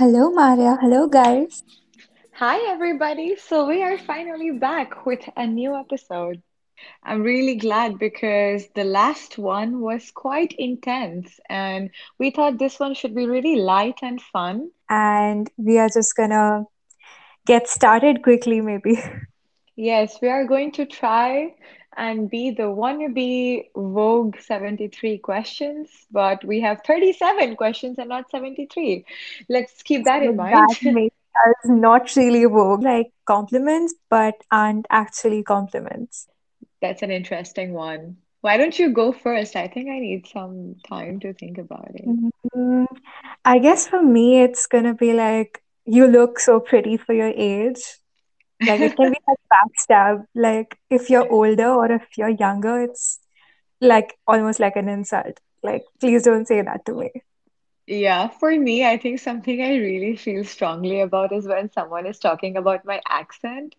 Hello, Maria. Hello, guys. Hi, everybody. So, we are finally back with a new episode. I'm really glad because the last one was quite intense, and we thought this one should be really light and fun. And we are just gonna get started quickly, maybe. Yes, we are going to try and be the wannabe Vogue 73 questions, but we have 37 questions and not 73. Let's keep that in mind. that makes us not really vogue, like compliments, but aren't actually compliments. That's an interesting one. Why don't you go first? I think I need some time to think about it. Mm, I guess for me, it's gonna be like, you look so pretty for your age. Like it can be like backstab. Like if you're older or if you're younger, it's like almost like an insult. Like, please don't say that to me. Yeah, for me, I think something I really feel strongly about is when someone is talking about my accent.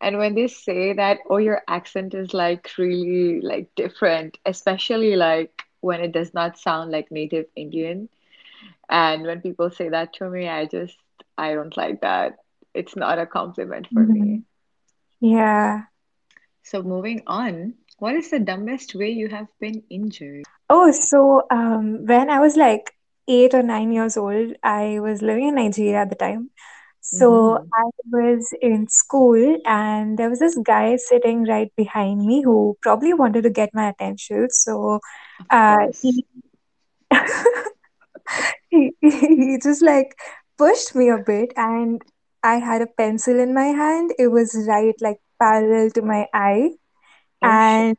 And when they say that, oh, your accent is like really like different, especially like when it does not sound like native Indian. And when people say that to me, I just, I don't like that. It's not a compliment for me. Mhm. Yeah. So moving on, what is the dumbest way you have been injured? Oh, so um, when I was like eight or nine years old, I was living in Nigeria at the time. So hmm I was in school, and there was this guy sitting right behind me who probably wanted to get my attention. So uh, he, he he just like pushed me a bit, and I had a pencil in my hand. It was right like parallel to my eye, Oh shit. and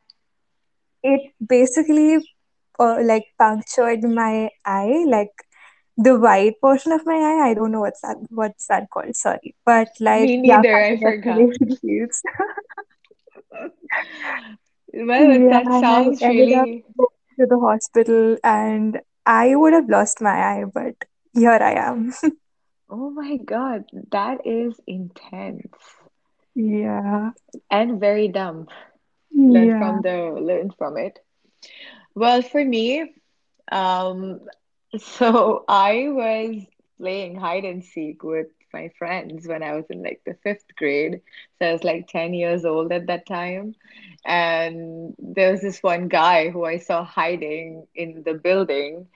it basically uh, like punctured my eye, like the white portion of my eye. I don't know what's that what's that called. Sorry, but like Me yeah, neither, I forgot. Well, yeah, that sounds really, to the hospital, and I would have lost my eye, but here I am. oh my God, that is intense yeah, and very dumb. Learn yeah. from the learn from it. Well, for me, um, so I was playing hide and seek with my friends when I was in like the fifth grade. So I was like 10 years old at that time. And there was this one guy who I saw hiding in the building.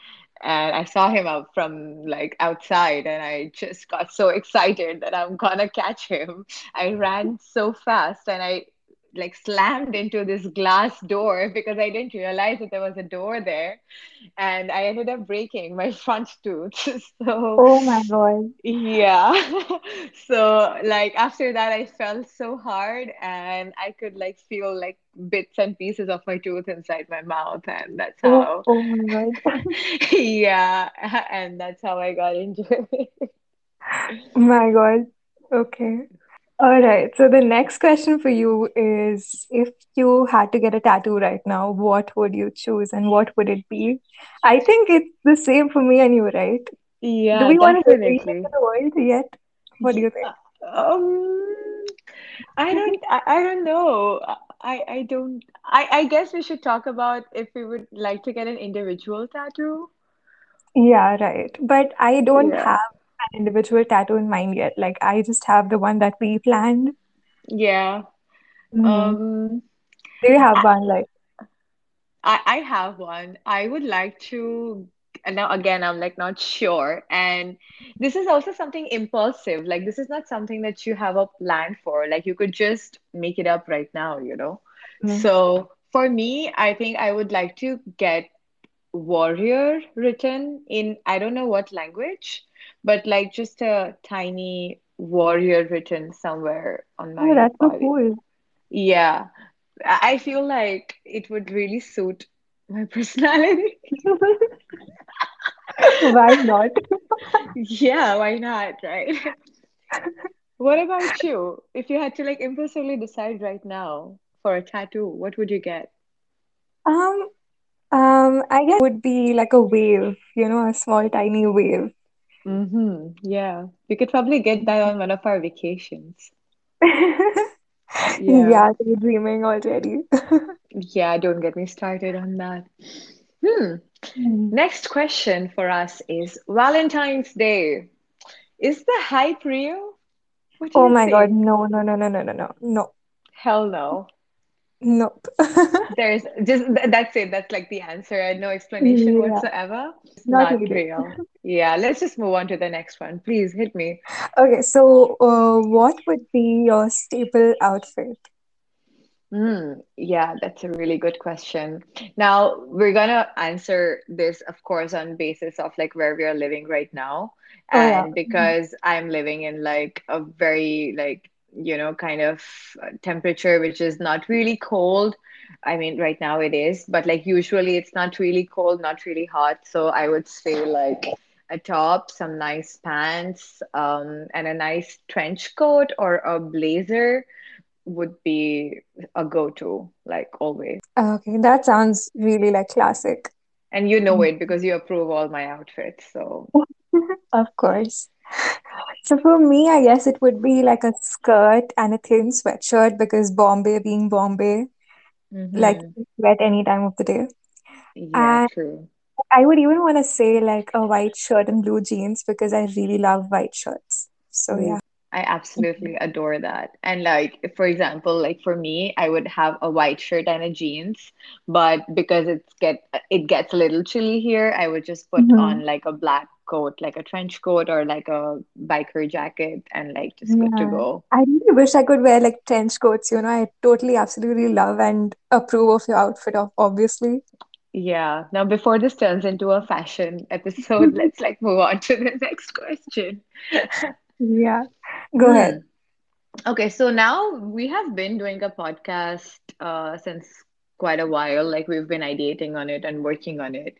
And I saw him out from like outside, and I just got so excited that I'm gonna catch him. I mm. ran so fast and I like slammed into this glass door because I didn't realize that there was a door there and I ended up breaking my front tooth. So, Oh my God. yeah. So, like, after that, I fell so hard and I could, like, feel like bits and pieces of my tooth inside my mouth. And that's how. Oh, how, oh my God. yeah. And that's how I got injured. My God. Okay. All right. So the next question for you is if you had to get a tattoo right now, what would you choose and what would it be? I think it's the same for me and you, right? Yeah. Do we want to reveal it to definitely. the world yet? What do you think? Um, I don't I, I don't know. I I don't I I guess we should talk about if we would like to get an individual tattoo. Yeah, right. But I don't Yeah. have an individual tattoo in mind yet. Like I just have the one that we planned. Yeah. Mm. Um Do you have I, one like I I have one. I would like to and now again I'm like not sure. And this is also something impulsive. Like this is not something that you have a plan for. Like you could just make it up right now, you know? mm, So for me, I think I would like to get warrior written in I don't know what language, but like just a tiny warrior written somewhere on oh my that's so cool. Yeah, I I feel like it would really suit my personality. Why not? Yeah, why not, right? What about you? If you had to like impulsively decide right now for a tattoo, what would you get? Um, um, I guess it would be like a wave, you know, a small tiny wave. Mm-hmm. Yeah, we could probably get that on one of our vacations. Yeah. Yeah, daydreaming already. Yeah, don't get me started on that. Hmm. Mm. Next question for us is Valentine's Day. Is the hype real? Oh my God, no, no, no, no, no, no, no, no, Hell no. Nope. There's just that's it. That's like the answer and no explanation Yeah, whatsoever. It's not not real. Yeah, let's just move on to the next one. Please hit me. Okay, so uh, what would be your staple outfit? Mm, yeah, that's a really good question. Now, we're gonna answer this, of course, on basis of like where we are living right now. Oh yeah. And Mhm. because I'm living in like a very like, you know, kind of uh, temperature which is not really cold. I mean, right now it is, but like usually it's not really cold, not really hot. So I would say like a top, some nice pants, um, and a nice trench coat or a blazer would be a go-to, like always. Okay, that sounds really like classic. And you know Mm. it because you approve all my outfits. So, Of course. So for me, I guess it would be like a skirt and a thin sweatshirt because Bombay being Bombay, like hmm you can sweat any time of the day. Yeah, And true. I would even want to say like a white shirt and blue jeans because I really love white shirts. So yeah. I absolutely adore that. And like, for example, like for me, I would have a white shirt and a jeans, but because it's get it gets a little chilly here, I would just put Mhm. on like a black coat, like a trench coat or like a biker jacket, and like just good to go. I really wish I could wear like trench coats, you know. I totally, absolutely love and approve of your outfit, of obviously. Yeah. Now, before this turns into a fashion episode, let's like move on to the next question. Yeah. Go ahead. Hmm. Okay, so now we have been doing a podcast uh, since quite a while. Like we've been ideating on it and working on it.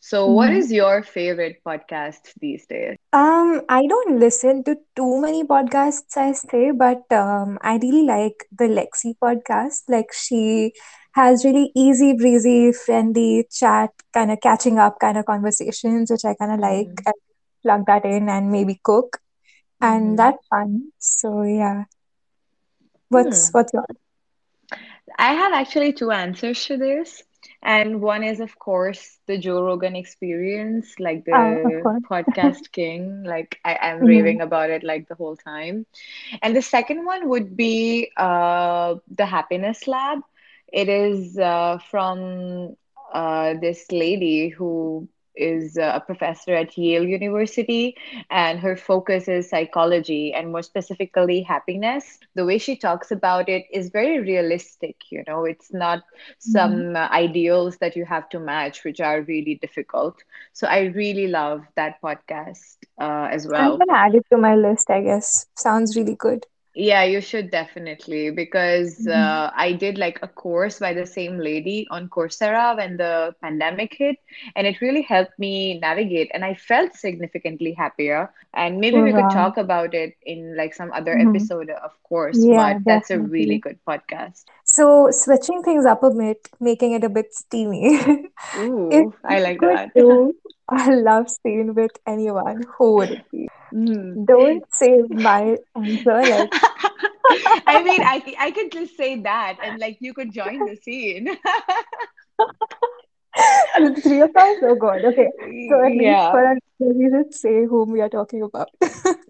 So, what Mhm. is your favorite podcast these days? Um, I don't listen to too many podcasts, I say, but um, I really like the Lexi podcast. Like she has really easy breezy, friendly chat, kind of catching up kind of conversations, which I kind of like. hmm I plug that in and maybe cook, and hmm that's fun. So yeah, what's Hmm. what's your I have actually two answers to this. And one is, of course, the Joe Rogan experience, like the course. podcast king. Like I, I'm Mhm. raving about it like the whole time. And the second one would be uh, the Happiness Lab. It is uh, from uh, this lady who is a professor at Yale University, and her focus is psychology and more specifically happiness. The way she talks about it is very realistic, you know, it's not Mhm. some uh, ideals that you have to match, which are really difficult. So I really love that podcast uh, as well. I'm gonna add it to my list, I guess. Sounds really good. Yeah, you should definitely because Mhm. uh, I did like a course by the same lady on Coursera when the pandemic hit, and it really helped me navigate. And I felt significantly happier. And maybe we could talk about it in like some other Mhm. episode, of course, Yeah, but that's a really good podcast. So, switching things up a bit, making it a bit steamy. Ooh, I like that. do a love scene with anyone, who would it be? Mm. Don't say my answer like I mean, I, I could just say that and like you could join the scene. the three of us. Oh God. Okay. So at least Yeah. for us, we say whom we are talking about.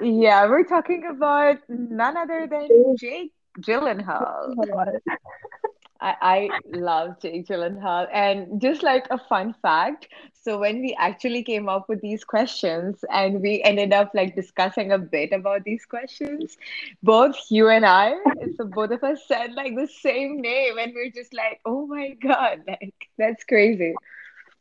Yeah, we're talking about none other than Jake Gyllenhaal. I, I love Jake Gyllenhaal. And just like a fun fact, so when we actually came up with these questions and we ended up like discussing a bit about these questions, both you and I, so both of us said like the same name, and we're just like, oh my God, like that's crazy.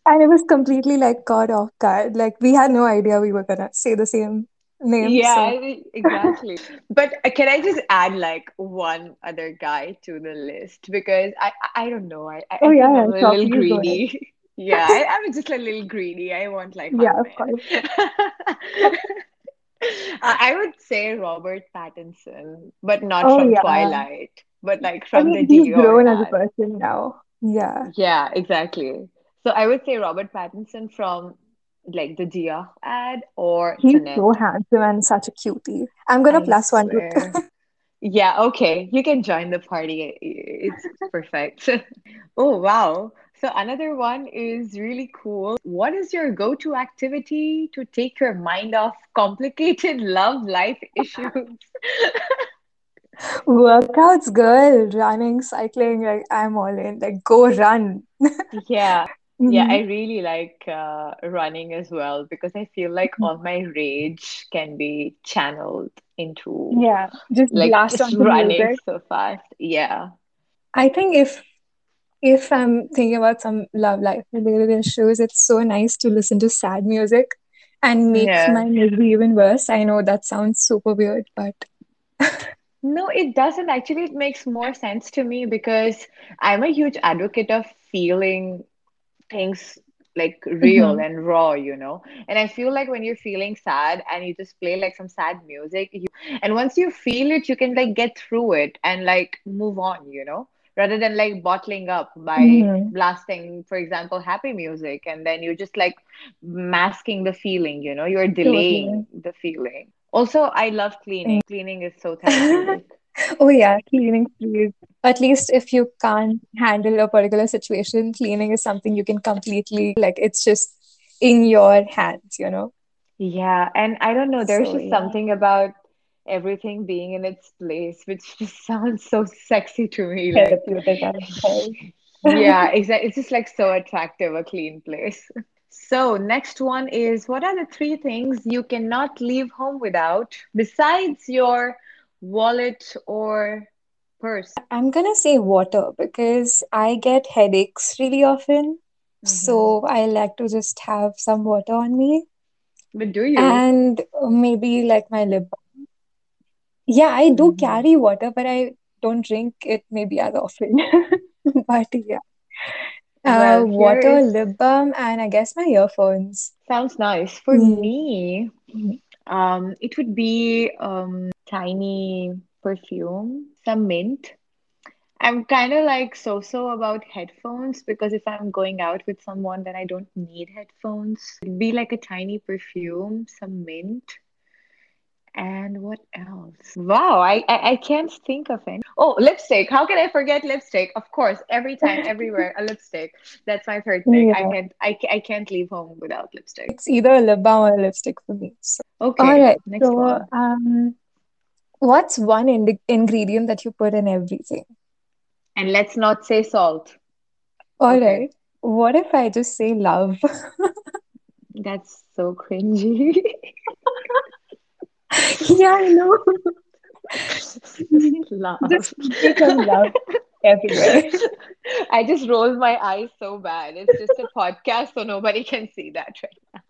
And it was completely like caught off guard. Like we had no idea we were gonna say the same name. Yeah, So exactly. But uh, can I just add like one other guy to the list? Because I I I don't know. I I oh yeah, yeah, I'm a little please go ahead. greedy. Yeah, I, I'm just a little greedy. I want like Yeah, of course. I would say Robert Pattinson, but not Oh from yeah. Twilight, but like I from mean, the he's Dior grown as a person now. Yeah. Yeah, exactly. So I would say Robert Pattinson from like the Dior ad or He's so handsome and such a cutie. I'm gonna plus one to. Yeah, okay. You can join the party. It's perfect. Oh, wow. So another one is really cool. What is your go-to activity to take your mind off complicated love life issues? Workouts, girl, running, cycling, like I'm all in. Like go run. Yeah. Yeah, I really like uh, running as well because I feel like all my rage can be channeled into Yeah, just like blast just on running music. so fast. Yeah. I think if if I'm thinking about some love life related issues, it's so nice to listen to sad music and make Yeah. my misery even worse. I know that sounds super weird, but No, it doesn't. Actually, it makes more sense to me because I'm a huge advocate of feeling things like real Mhm. and raw, you know. And I feel like when you're feeling sad and you just play like some sad music, you and once you feel it, you can like get through it and like move on, you know, rather than like bottling up by Mhm. blasting, for example, happy music, and then you're just like masking the feeling, you know, you're delaying totally. the feeling. Also, I love cleaning. Cleaning is so therapeutic. Oh yeah, cleaning, please. At least if you can't handle a particular situation, cleaning is something you can completely like it's just in your hands, you know? Yeah, and I don't know, there's So just yeah. something about everything being in its place, which just sounds so sexy to me. Like, Therapeutic yeah, exactly. It's just like so attractive, a clean place. So, next one is what are the three things you cannot leave home without besides your wallet or purse? I'm gonna say water because I get headaches really often. hmm So I like to just have some water on me But do you? and maybe like my lip balm. Yeah, I do hmm carry water, but I don't drink it maybe as often. But yeah, uh, Well, here water, is lip balm, and I guess my earphones. sounds nice. For Mm. me, Um, it would be um tiny perfume, some mint. I'm kind of like so-so about headphones because if I'm going out with someone, then I don't need headphones. It'd be like a tiny perfume, some mint, and what else? Wow, I, I I can't think of any. Oh, lipstick. How can I forget lipstick? Of course, every time, everywhere, a lipstick. That's my third thing. I can't I, I can't leave home without lipstick. it's either a lip balm or a lipstick for me. So, Okay, right. next So, one. um, what's one indi ingredient that you put in everything? And let's not say salt. All Okay. right. What if I just say love? That's so cringy. Yeah, I know. Just Laugh. put love everywhere. I just rolled my eyes so bad. It's just a podcast, so nobody can see that right. Now.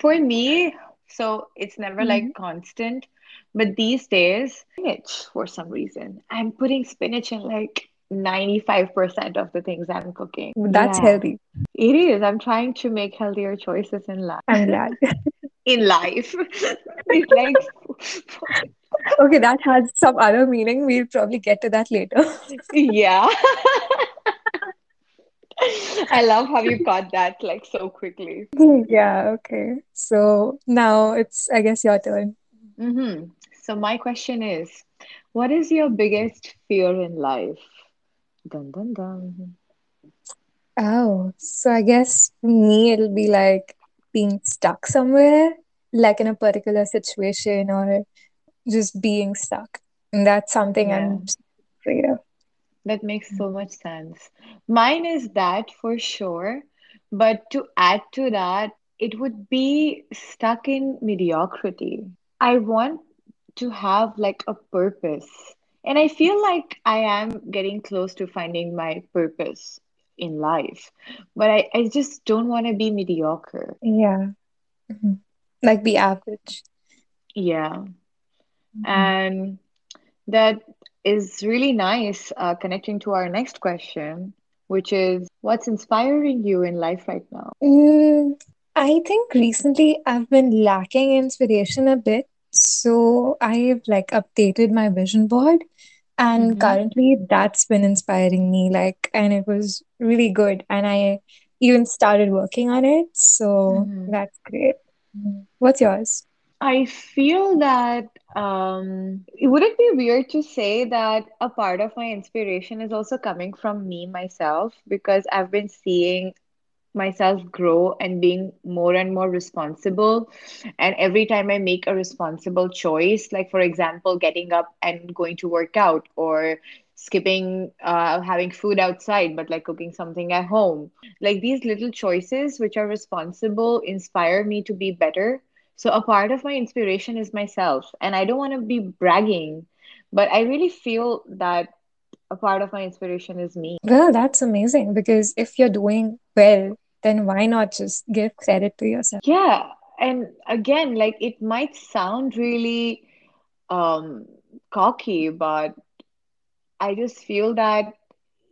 For me, so it's never like Mhm. constant, but these days, spinach for some reason. I'm putting spinach in like 95% of the things I'm cooking. That's Yeah, healthy. it is. I'm trying to make healthier choices in life. I'm glad. In life. Like Okay, that has some other meaning. We'll probably get to that later. Yeah. I love how you got that like so quickly. Yeah, okay. So now it's, I guess, your turn. Hmm So my question is, what is your biggest fear in life? Dun dun dun. Oh, so I guess for me it'll be like being stuck somewhere, like in a particular situation or just being stuck. And that's something Yeah, I'm afraid of. that makes so much sense. Mine is that for sure, but to add to that, it would be stuck in mediocrity. I want to have like a purpose. And I feel like I am getting close to finding my purpose in life, but I, I just don't want to be mediocre. Yeah. Mhm. Like be average. Yeah. Mhm. And that is really nice, uh, connecting to our next question, which is what's inspiring you in life right now? Mm, I think recently I've been lacking inspiration a bit. So I've like updated my vision board and Mm-hmm. currently that's been inspiring me like and it was really good and I even started working on it. So Mm-hmm. that's great. Mhm. What's yours? I feel that um, it would it be weird to say that a part of my inspiration is also coming from me myself because I've been seeing myself grow and being more and more responsible. And every time I make a responsible choice, like for example, getting up and going to work out or skipping uh, having food outside, but like cooking something at home, like these little choices, which are responsible, inspire me to be better. So a part of my inspiration is myself. And I don't want to be bragging, but I really feel that a part of my inspiration is me. Well, that's amazing because if you're doing well, then why not just give credit to yourself? Yeah, and again, like it might sound really um cocky, but I just feel that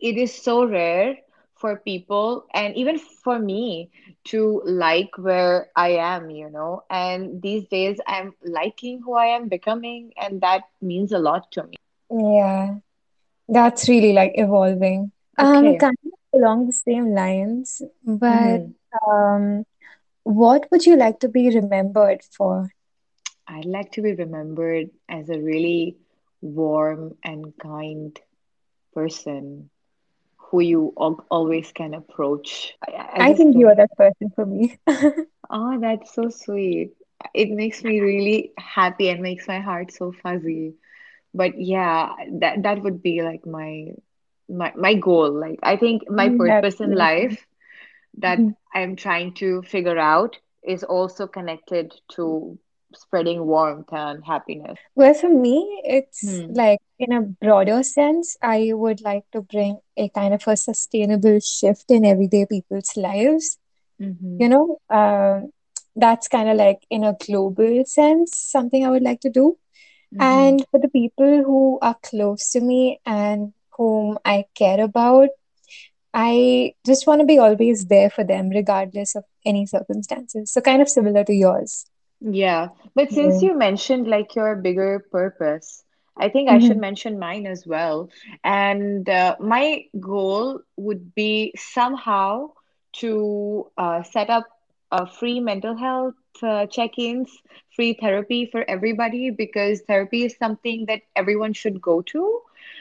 it is so rare for people and even for me to like where I am, you know. And these days I'm liking who I am becoming, and that means a lot to me. Yeah, that's really like evolving. Um, kind of along the same lines, but hmm um, what would you like to be remembered for? I'd like to be remembered as a really warm and kind person who you al always can approach. I, I I think you are that person for me. Oh, that's so sweet. It makes me really happy and makes my heart so fuzzy. But yeah, that that would be like my my my goal. Like I think my That's purpose in life that I'm trying to figure out is also connected to spreading warmth and happiness. Well, for me, it's Hmm. like in a broader sense, I would like to bring a kind of a sustainable shift in everyday people's lives. Mm-hmm. You know, um, that's kind of like in a global sense, something I would like to do. Mm-hmm. And for the people who are close to me and whom I care about, I just want to be always there for them, regardless of any circumstances. So, kind of similar to yours. Yeah, but since Yeah. you mentioned like your bigger purpose, I think I should Mhm. mention mine as well. And uh, my goal would be somehow to uh, set up a free mental health uh, check-ins, free therapy for everybody because therapy is something that everyone should go to,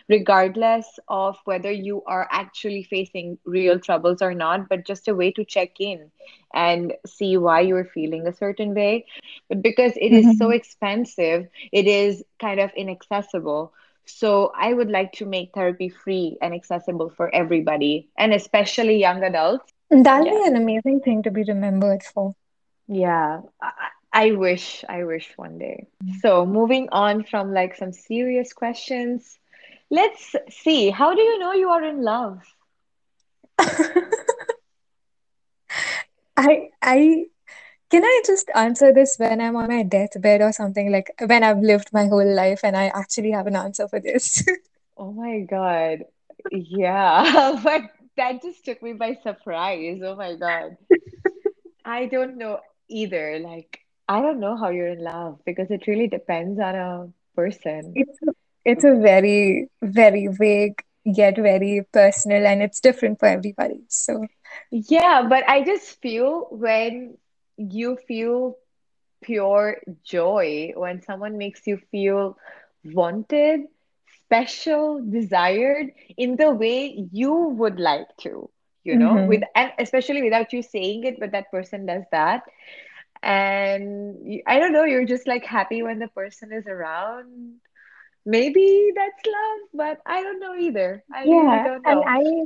regardless of whether you are actually facing real troubles or not, but just a way to check in and see why you're feeling a certain way but because it is so Mhm. expensive, it is kind of inaccessible. So I would like to make therapy free and accessible for everybody, and especially young adults. That'll Yeah, be an amazing thing to be remembered for. Yeah. I, I wish, I wish one day. So moving on from like some serious questions, let's see. How do you know you are in love? I I can I just answer this when I'm on my deathbed or something like when I've lived my whole life and I actually have an answer for this. Oh my God. Yeah, but that just took me by surprise. Oh my God. I don't know either. Like, I don't know how you're in love because it really depends on a person. It's a, it's a very very vague yet very personal and it's different for everybody. So Yeah, but I just feel when you feel pure joy, when someone makes you feel wanted, special, desired in the way you would like to, you know, with mhm. and especially without you saying it, but that person does that. And i don't know, you're just like happy when the person is around. Maybe that's love, but I don't know either. I really yeah, don't and. I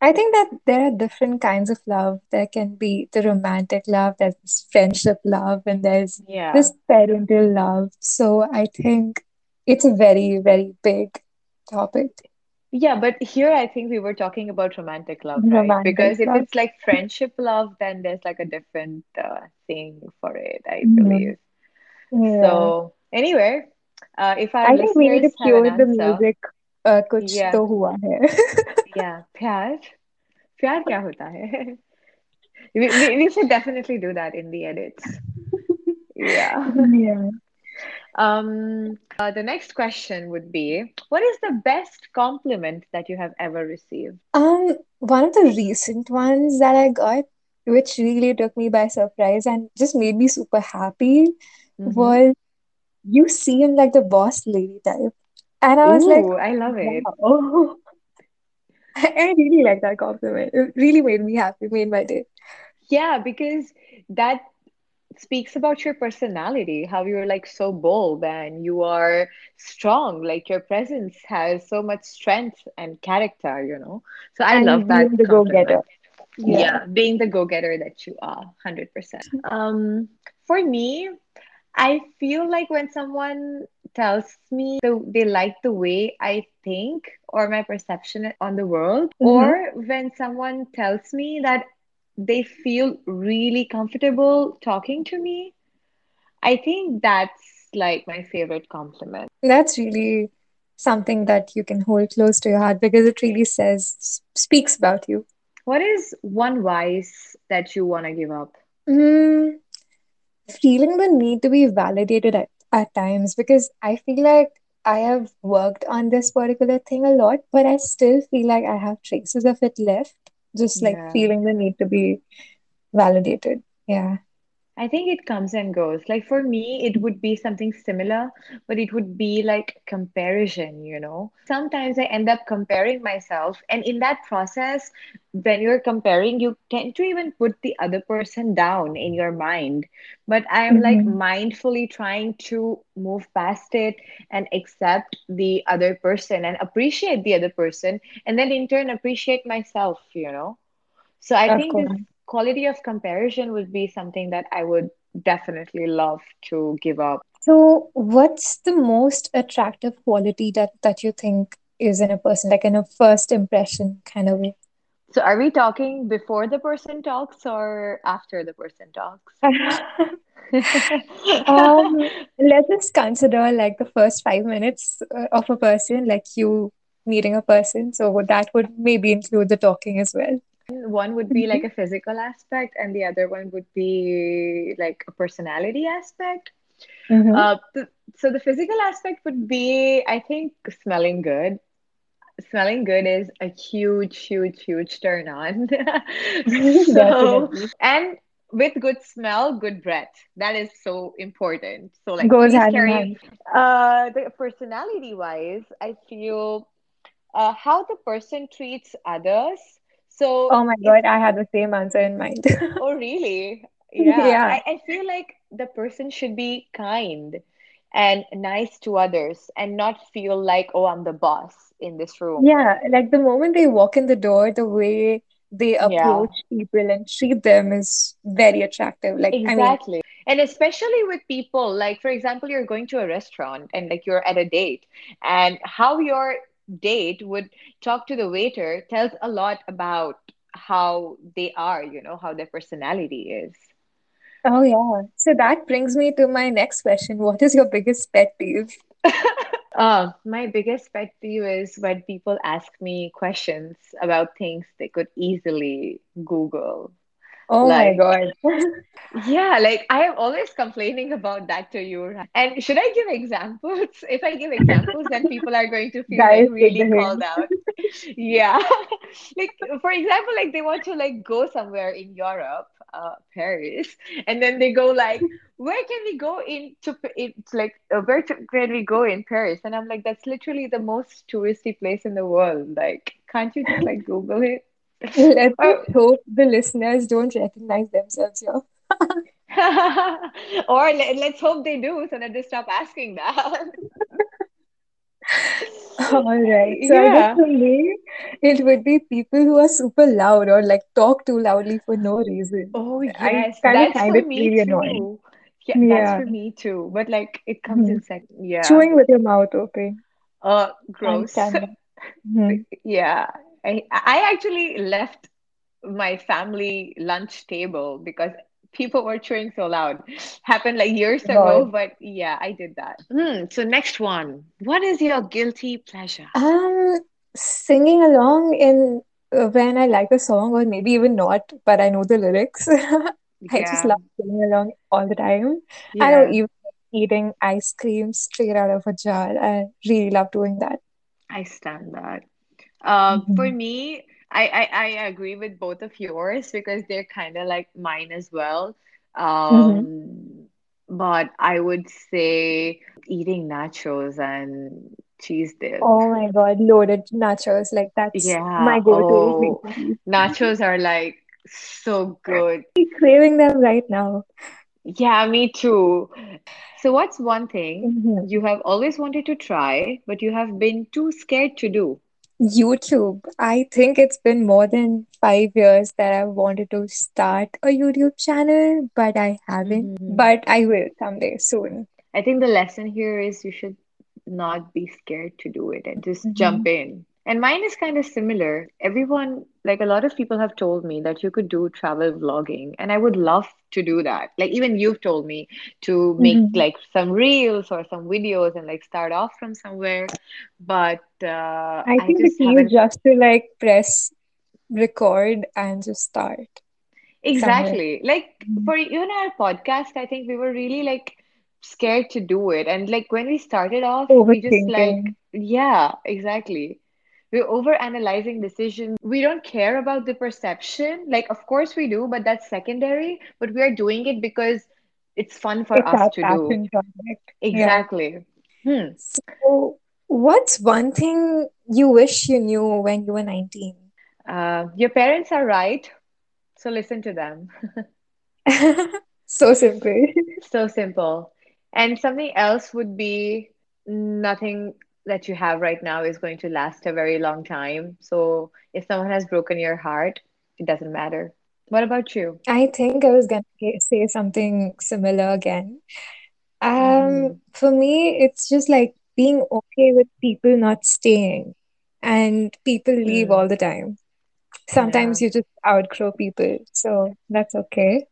I think that there are different kinds of love. There can be the romantic love, there's friendship love, and there's Yeah. this parental love. So I think it's a very, very big topic. Yeah, but here I think we were talking about romantic love, right? Romantic Because if love. it's like friendship love, then there's like a different uh, thing for it, I Mhm. believe. Yeah. So, anyway, uh, if our I think we need to listeners have an cue the answer, music. Uh, कुछ yeah, तो हुआ है. yeah, प्यार प्यार क्या होता है? We, we, we should definitely do that in the edits. Yeah. Yeah. um, uh, the next question would be, what is the best compliment that you have ever received? Um, one of the recent ones that I got, which really took me by surprise and just made me super happy, Mm-hmm. was you seem like the boss lady type. And I was like, I love it. wow. I really like that compliment. It really made me happy, made my day. Yeah, because that speaks about your personality, how you're like so bold and you are strong. Like your presence has so much strength and character, you know. So I love And being that the go-getter. Yeah. Yeah, being the go-getter that you are, 100%. Um, for me, I feel like when someone tells me the, they like the way I think or my perception on the world, hmm or when someone tells me that they feel really comfortable talking to me, I think that's like my favorite compliment. That's really something that you can hold close to your heart because it really says, speaks about you. What is one vice that you want to give up? Mm, feeling the need to be validated at, at times because I feel like I have worked on this particular thing a lot, but I still feel like I have traces of it left. Just like Yeah. feeling the need to be validated. Yeah. I think it comes and goes. Like for me, it would be something similar, but it would be like comparison, you know. Sometimes I end up comparing myself, and in that process, when you're comparing, you tend to even put the other person down in your mind. But I am like hmm mindfully trying to move past it and accept the other person and appreciate the other person, and then in turn appreciate myself, you know. So I Of think this course. Quality of comparison would be something that I would definitely love to give up. So, what's the most attractive quality that that you think is in a person, like in a first impression kind of way? So are we talking before the person talks or after the person talks? Um, let's just consider like the first five minutes uh, of a person, like you meeting a person. So that would maybe include the talking as well. One would be like Mhm. a physical aspect, and the other one would be like a personality aspect. Mm-hmm. Uh, th so the physical aspect would be, I think, smelling good. Smelling good is a huge, huge, huge turn on. So, and with good smell, good breath. That is so important. So, like, Goes hand in hand. uh the personality wise, I feel uh how the person treats others. So Oh my God, I had the same answer in mind. oh really? Yeah, Yeah. I, I feel like the person should be kind and nice to others and not feel like, oh, I'm the boss in this room. Yeah. Like the moment they walk in the door, the way they Yeah. approach people and treat them is very attractive. Like, I mean, Exactly. And especially with people, like for example, you're going to a restaurant and like you're at a date, and how your date would talk to the waiter tells a lot about how they are, you know, how their personality is. oh yeah. So that brings me to my next question. What is your biggest pet peeve? Uh, my biggest pet peeve is when people ask me questions about things they could easily Google. Oh my God. Yeah, like I am always complaining about that to you. And should I give examples? If I give examples, then people are going to feel like Guys, take the really called out. Yeah. Like for example, like they want to like go somewhere in Europe, uh, Paris, and then they go like, where can we go into P- it's like uh, where to, can we go in Paris? And I'm like, that's literally the most touristy place in the world. Like, can't you just like Google it? Let's Or hope the listeners don't recognize themselves here. Or let, let's hope they do so that they stop asking that. All right. So I guess for me, it would be people who are super loud or like talk too loudly for no reason. Oh, I yes, of that's find for it me really annoying. too. Yeah, that's for me too. But like it comes Mhm. in second. Yeah. Chewing with your mouth open. Uh, gross. Mhm. Yeah. I I actually left my family lunch table because people were chewing so loud. Happened like years ago, God. but yeah, I did that. Hmm, so next one. What is your guilty pleasure? Um, singing along in uh, when I like a song, or maybe even not, but I know the lyrics. I just love singing along all the time. I know Yeah. even eating ice cream straight out of a jar. I really love doing that. I stand that. Um, for Mhm. me, I, I, I agree with both of yours because they're kind of like mine as well. Mhm. Um, but I would say eating nachos and cheese dip. Oh my God, loaded nachos. Like that's Yeah, my go-to oh, nachos are like so good. I'm craving them right now. Yeah, me too. So, what's one thing Mhm. you have always wanted to try, but you have been too scared to do? YouTube. I think it's been more than five years that I've wanted to start a YouTube channel, but I haven't. hmm But I will someday soon. I think the lesson here is you should not be scared to do it and just Mhm. jump in. And mine is kind of similar. Everyone, like a lot of people have told me that you could do travel vlogging, and I would love to do that. Like even you've told me to make Mhm. like some reels or some videos and like start off from somewhere, but uh, I I think the just is haven't just to like press record and just start somewhere. Exactly. Like Mhm. for even our podcast, I think we were really like scared to do it. And like when we started off, we just like, yeah, exactly. We're over analyzing decisions. We don't care about the perception. Like, of course we do, but that's secondary. But we are doing it because it's fun for It's us to do. passion project. Yeah. Exactly. Hmm. So, what's one thing you wish you knew when you were 19? Uh, your parents are right, so listen to them. So simple. So simple. And something else would be nothing that you have right now is going to last a very long time. So if someone has broken your heart, it doesn't matter. What about you? I think I was gonna say something similar again. Um, hmm for me, it's just like being okay with people not staying and people leave Mm, all the time. yeah. Sometimes you just outgrow people, so that's okay.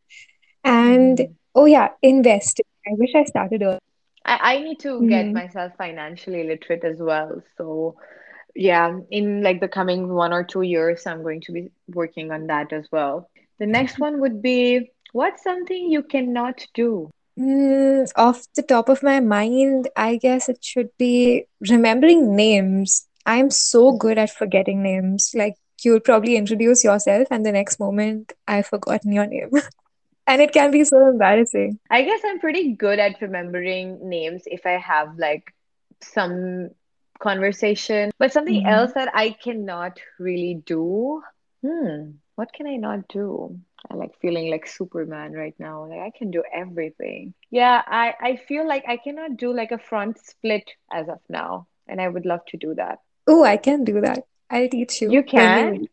And hmm oh yeah, investing. I wish I started early. I, I need to get Mm, myself financially literate as well. So yeah, in like the coming one or two years, I'm going to be working on that as well. The next one would be what's something you cannot do? mm, off the top of my mind, I guess it should be remembering names. I'm so good at forgetting names. Like you'll probably introduce yourself, and the next moment I've forgotten your name. And it can be so embarrassing. I guess I'm pretty good at remembering names if I have like some conversation, but something Mhm. else that I cannot really do. Hmm, what can I not do? I like feeling like Superman right now. Like I can do everything. Yeah, I I feel like I cannot do like a front split as of now, and I would love to do that. Oh, I can do that. I'll teach you you can?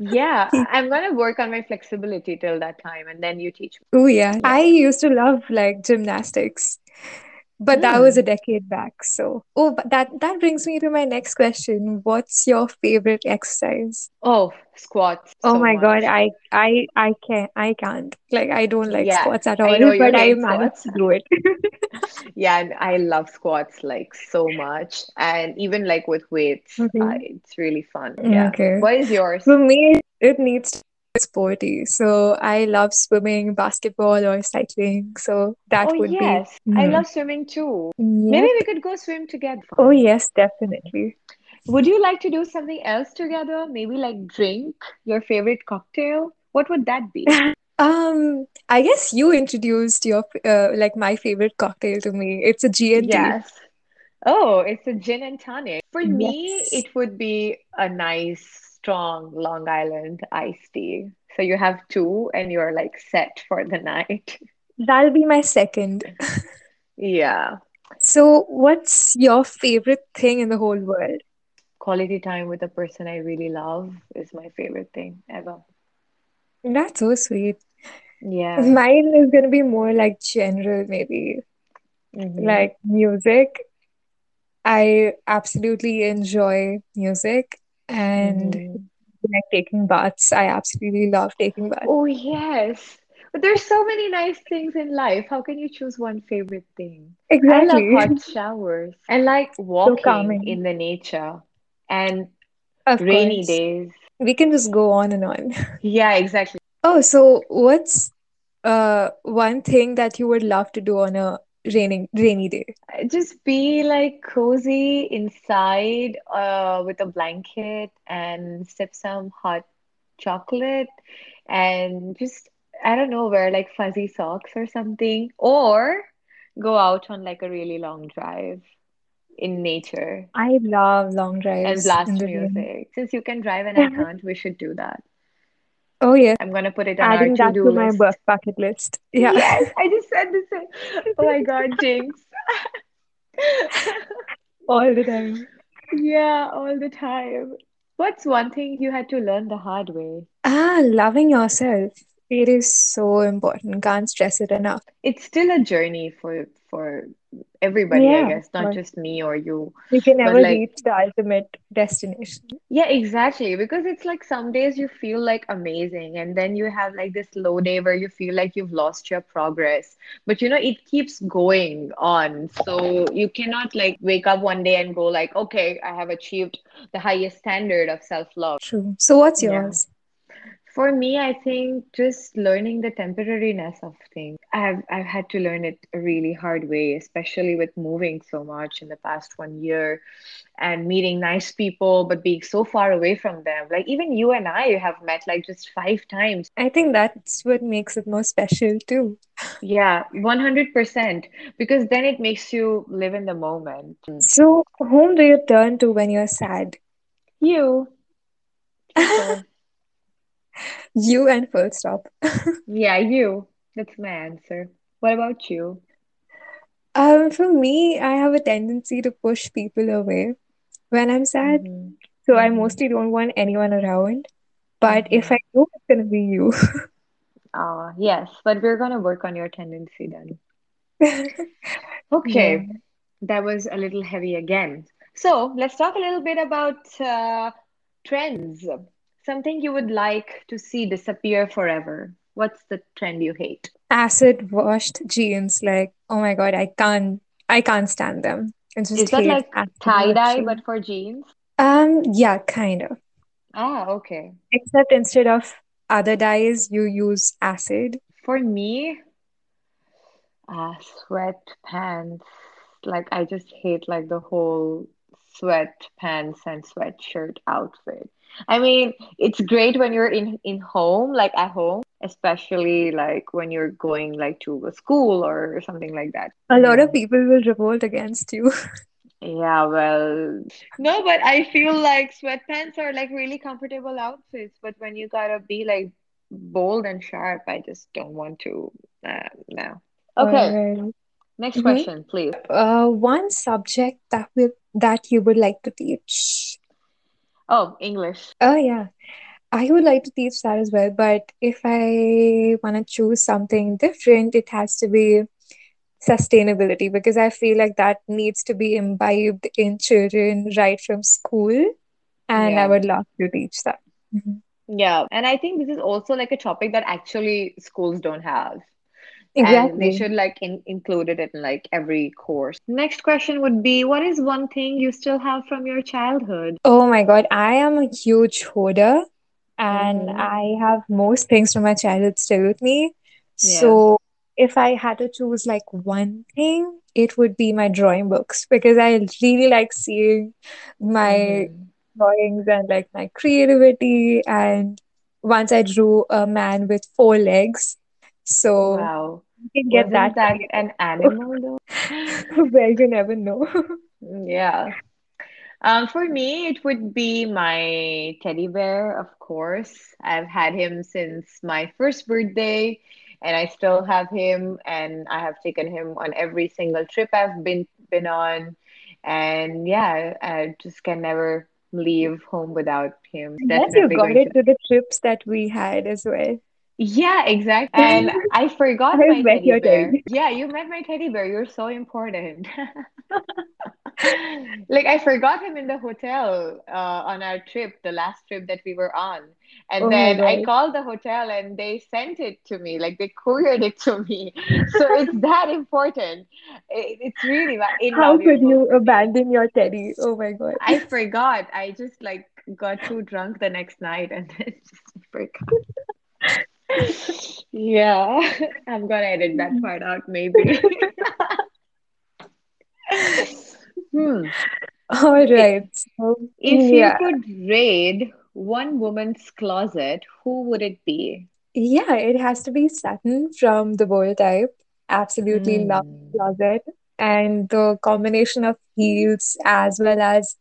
Yeah, I'm gonna work on my flexibility till that time, and then you teach me. Oh, yeah. I used to love like gymnastics, but that was a Hmm. decade back. So, oh, but that that brings me to my next question. What's your favorite exercise? Oh, squats Oh so my God. I I I can't I can't. Like I don't like Yeah, squats at I all, know but I managed squats. to do it. Yeah, and I love squats like so much. And even like with weights, uh, Mhm. it's really fun. Yeah. Okay. What is yours? For me, it needs to sporty. So I love swimming, basketball, or cycling. So Oh, that would be. yes. I Mhm. love swimming too. Maybe we could go swim together. Oh, yes, definitely. Would you like to do something else together? Maybe like drink your favorite cocktail? What would that be? Um, I guess you introduced your uh, like my favorite cocktail to me. It's a G&T. Yes. Oh, it's a gin and tonic. For me, it would be a nice, strong Long Island iced tea. So you have two and you're like set for the night. That'll be my second. Yeah. So, what's your favorite thing in the whole world? Quality time with a person I really love is my favorite thing ever. That's so sweet. Yeah. Mine is gonna be more like general, maybe Mm-hmm. like music. I absolutely enjoy music and Mm-hmm. like taking baths. I absolutely love taking baths. Oh, yes. But there's so many nice things in life. How can you choose one favorite thing? Exactly. I love hot showers and like So walking calming. in the nature and Of rainy course. days. We can just go on and on. Yeah, exactly. Oh, so what's uh one thing that you would love to do on a raining rainy day? Just be like cozy inside uh, with a blanket and sip some hot chocolate and just, I don't know, wear like fuzzy socks or something. Or go out on like a really long drive in nature I love long and drives in blast music. Since you can drive and I can't, we should do that. Oh, yes. I'm gonna put it on our Adding that to-do to my bu- list. bucket list. Yeah. Yes, I just said the same. Oh my God, Jinx. All the time. Yeah, all the time. What's one thing you had to learn the hard way? Ah, loving yourself. It is so important. Can't stress it enough. It's still a journey for for everybody, I guess, not just me or you. you can never like, reach the ultimate destination. yeah, exactly. Because it's like some days you feel like amazing, and then you have like this low day where you feel like you've lost your progress. But you know, it keeps going on. So you cannot like wake up one day and go like, okay, I have achieved the highest standard of self-love. True. So what's Yeah. For me, I think just learning the temporariness of things. I've I've had to learn it a really hard way, especially with moving so much in the past one year and meeting nice people, but being so far away from them. Like even you and I have met like just five times. I think that's what makes it more special too. Yeah, 100%. Because then it makes you live in the moment. So whom do you turn to when you're sad? You, simple. You and full stop. Yeah, you. That's my answer. What about you? Um, for me, I have a tendency to push people away when I'm sad. Mm-hmm. So I Mm-hmm. mostly don't want anyone around. But if Mm-hmm. I do, it's gonna be you. Uh, yes, but we're gonna work on your tendency then. Yeah. Okay, that was a little heavy again. So let's talk a little bit about uh, trends. Something you would like to see disappear forever. What's the trend you hate? Acid washed jeans, like, oh my God, I can't I can't stand them. I just Is that like acid tie-dye but for jeans? Um, yeah, kind of. Ah, okay. Except instead of other dyes, you use acid. For me, uh, sweatpants. Like I just hate like the whole sweatpants and sweatshirt outfit. I mean, it's great when you're in in home, like at home, especially like when you're going like to a school or something like that. A lot of people will revolt against you. Yeah, well, no, but I feel like sweatpants are like really comfortable outfits, but when you gotta be like bold and sharp, I just don't want to. Uh, no. Okay, Alright. next hmm question, please. Uh, one subject that will that you would like to teach. Oh, English. Oh yeah, I would like to teach that as well, but if I want to choose something different, it has to be sustainability because I feel like that needs to be imbibed in children right from school, and I would love to teach that. Mhm. Yeah. And I think this is also like a topic that actually schools don't have. And they Exactly. should like in include it in like every course. Next question would be, what is one thing you still have from your childhood? Oh my God, I am a huge hoarder and Mm-hmm. I have most things from my childhood still with me. Yeah. So if I had to choose like one thing, it would be my drawing books because I really like seeing my Mm-hmm. drawings and like my creativity. And once I drew a man with four legs, so Wow. you can get Wasn't that that an animal though? well, you never know. Yeah. Um, for me, it would be my teddy bear, of course. I've had him since my first birthday, and I still have him, and I have taken him on every single trip I've been been on. And yeah, I just can never leave home without him. Guess you got it to the trips that we had as well. Yeah, exactly. And I forgot I've my teddy bear. teddy. Yeah, you met my teddy bear. You're so important. Like I forgot him in the hotel uh, on our trip, the last trip that we were on. And Oh then I called the hotel and they sent it to me, like they couriered it to me. So it's that important. It, it's really va- How could you abandon your teddy? Oh my God. I forgot. I just like got too drunk the next night and then just forgot. Yeah, I'm gonna edit that part out maybe. Hmm. All right. So, If you could raid one woman's closet, who would it be? Yeah, it has to be Sutton from the bold type. Absolutely love the Mm. closet. And the combination of heels as well as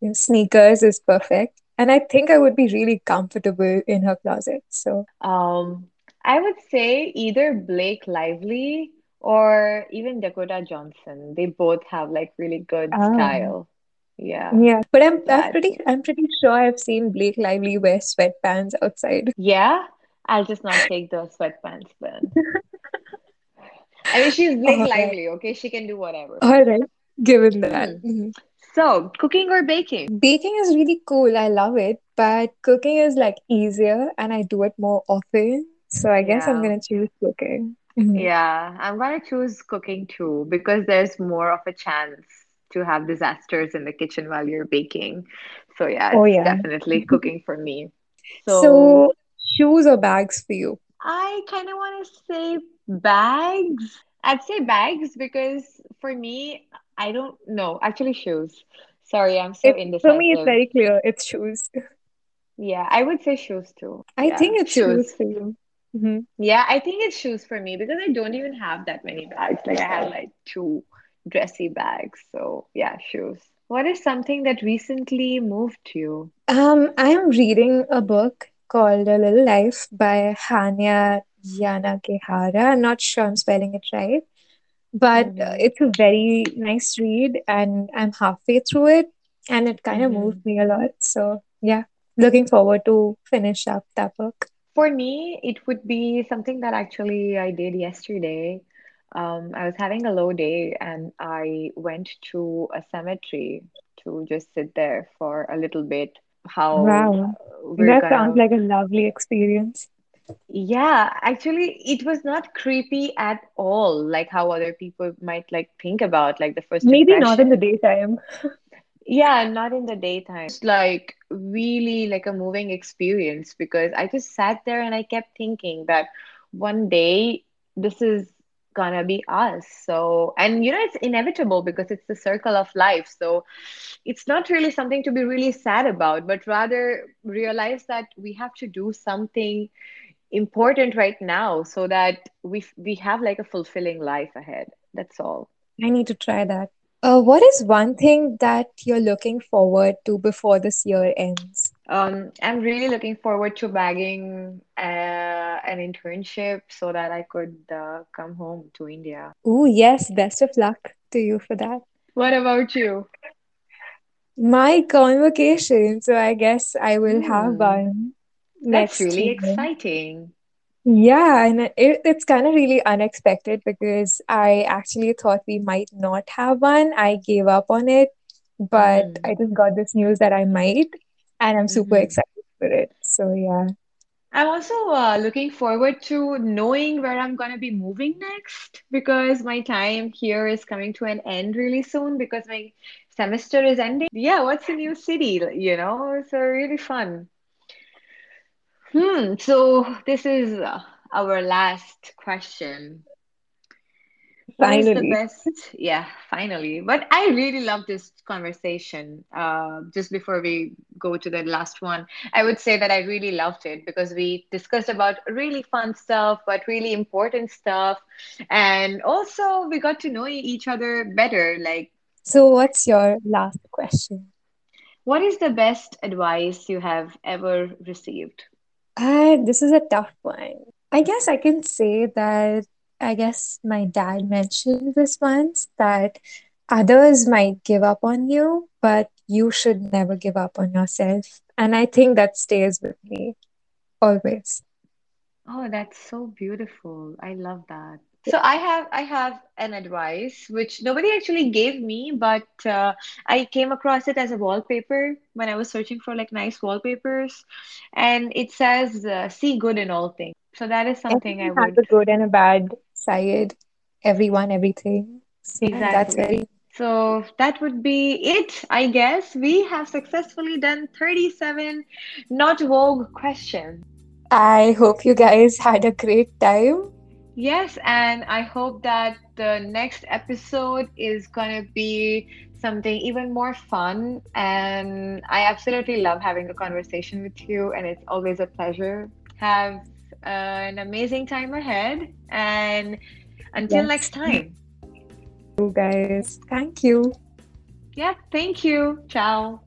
you know, sneakers is perfect. And I think I would be really comfortable in her closet. So, Um, I would say either Blake Lively or even Dakota Johnson. They both have like really good um, style. Yeah, yeah. But I'm I'm pretty I'm pretty sure I've seen Blake Lively wear sweatpants outside. yeah. I'll just not take the sweatpants then. I mean, she's Blake right. Lively, okay? She can do whatever. All right. Given that. Hmm. So, cooking or baking? Baking is really cool. I love it. But cooking is like easier and I do it more often. So I guess I'm gonna choose cooking. Mm-hmm. Yeah, I'm gonna choose cooking too because there's more of a chance to have disasters in the kitchen while you're baking. So yeah, Oh yeah. definitely cooking for me. So So shoes or bags for you? I kind of want to say bags. I'd say bags because for me, I don't know. Actually, shoes. Sorry, I'm so It for me it's very clear. It's shoes. Yeah, I would say shoes too. I Yeah, think it's shoes shoes. for you. hmm Yeah, I think it's shoes for me because I don't even have that many bags. Like I have like two dressy bags. So yeah, shoes. What is something that recently moved you? Um, I am reading a book called A Little Life by Hanya Yanagihara. I'm not sure I'm spelling it right, but uh, Mm-hmm. it's a very nice read, and I'm halfway through it, and it kind of moved Mm-hmm. me a lot. So yeah, looking forward to finish up that book. For me, it would be something that actually I did yesterday. Um, I was having a low day and I went to a cemetery to just sit there for a little bit. How Wow, uh, that sounds gonna like a lovely experience. Yeah, actually, it was not creepy at all, like how other people might like think about like the first Maybe not in the daytime. Yeah, not in the daytime. It's like really like a moving experience because I just sat there and I kept thinking that one day this is gonna be us. So, and you know, it's inevitable because it's the circle of life. So, it's not really something to be really sad about, but rather realize that we have to do something important right now so that we we have like a fulfilling life ahead. That's all. I need to try that. Uh, what is one thing that you're looking forward to before this year ends? Um, I'm really looking forward to bagging uh, an internship so that I could uh, come home to India. Oh, yes, best of luck to you for that. What about you? My convocation, so I guess I will have Hmm, one that's next really year. exciting. Yeah, and it, it's kind of really unexpected because I actually thought we might not have one. I gave up on it, but Mm-hmm. I just got this news that I might, and I'm super Mm-hmm. excited for it. So yeah, I'm also uh, looking forward to knowing where I'm going to be moving next because my time here is coming to an end really soon because my semester is ending. Yeah, what's a new city? You know, it's uh, really fun. Hmm, so this is uh, our last question. What is the finally. best? Yeah, finally. But I really love this conversation. Uh, just before we go to the last one, I would say that I really loved it because we discussed about really fun stuff, but really important stuff. And also, we got to know each other better. Like, So what's your last question? what is the best advice you have ever received? Uh, this is a tough one. I guess I can say that I guess my dad mentioned this once that others might give up on you, but you should never give up on yourself. And I think that stays with me always. Oh, that's so beautiful. I love that. So I have I have an advice which nobody actually gave me, but uh, I came across it as a wallpaper when I was searching for like nice wallpapers, and it says uh, "See good in all things." So that is something I Everyone has would a good and a bad side. Everyone, everything. So yeah, that's exactly. very. So that would be it, I guess. We have successfully done 37 not Vogue questions. I hope you guys had a great time. Yes, and I hope that the next episode is gonna be something even more fun. And I absolutely love having a conversation with you, and it's always a pleasure. Have uh, an amazing time ahead, and Until Yes. next time. You guys. Thank you. Yeah, thank you. Ciao.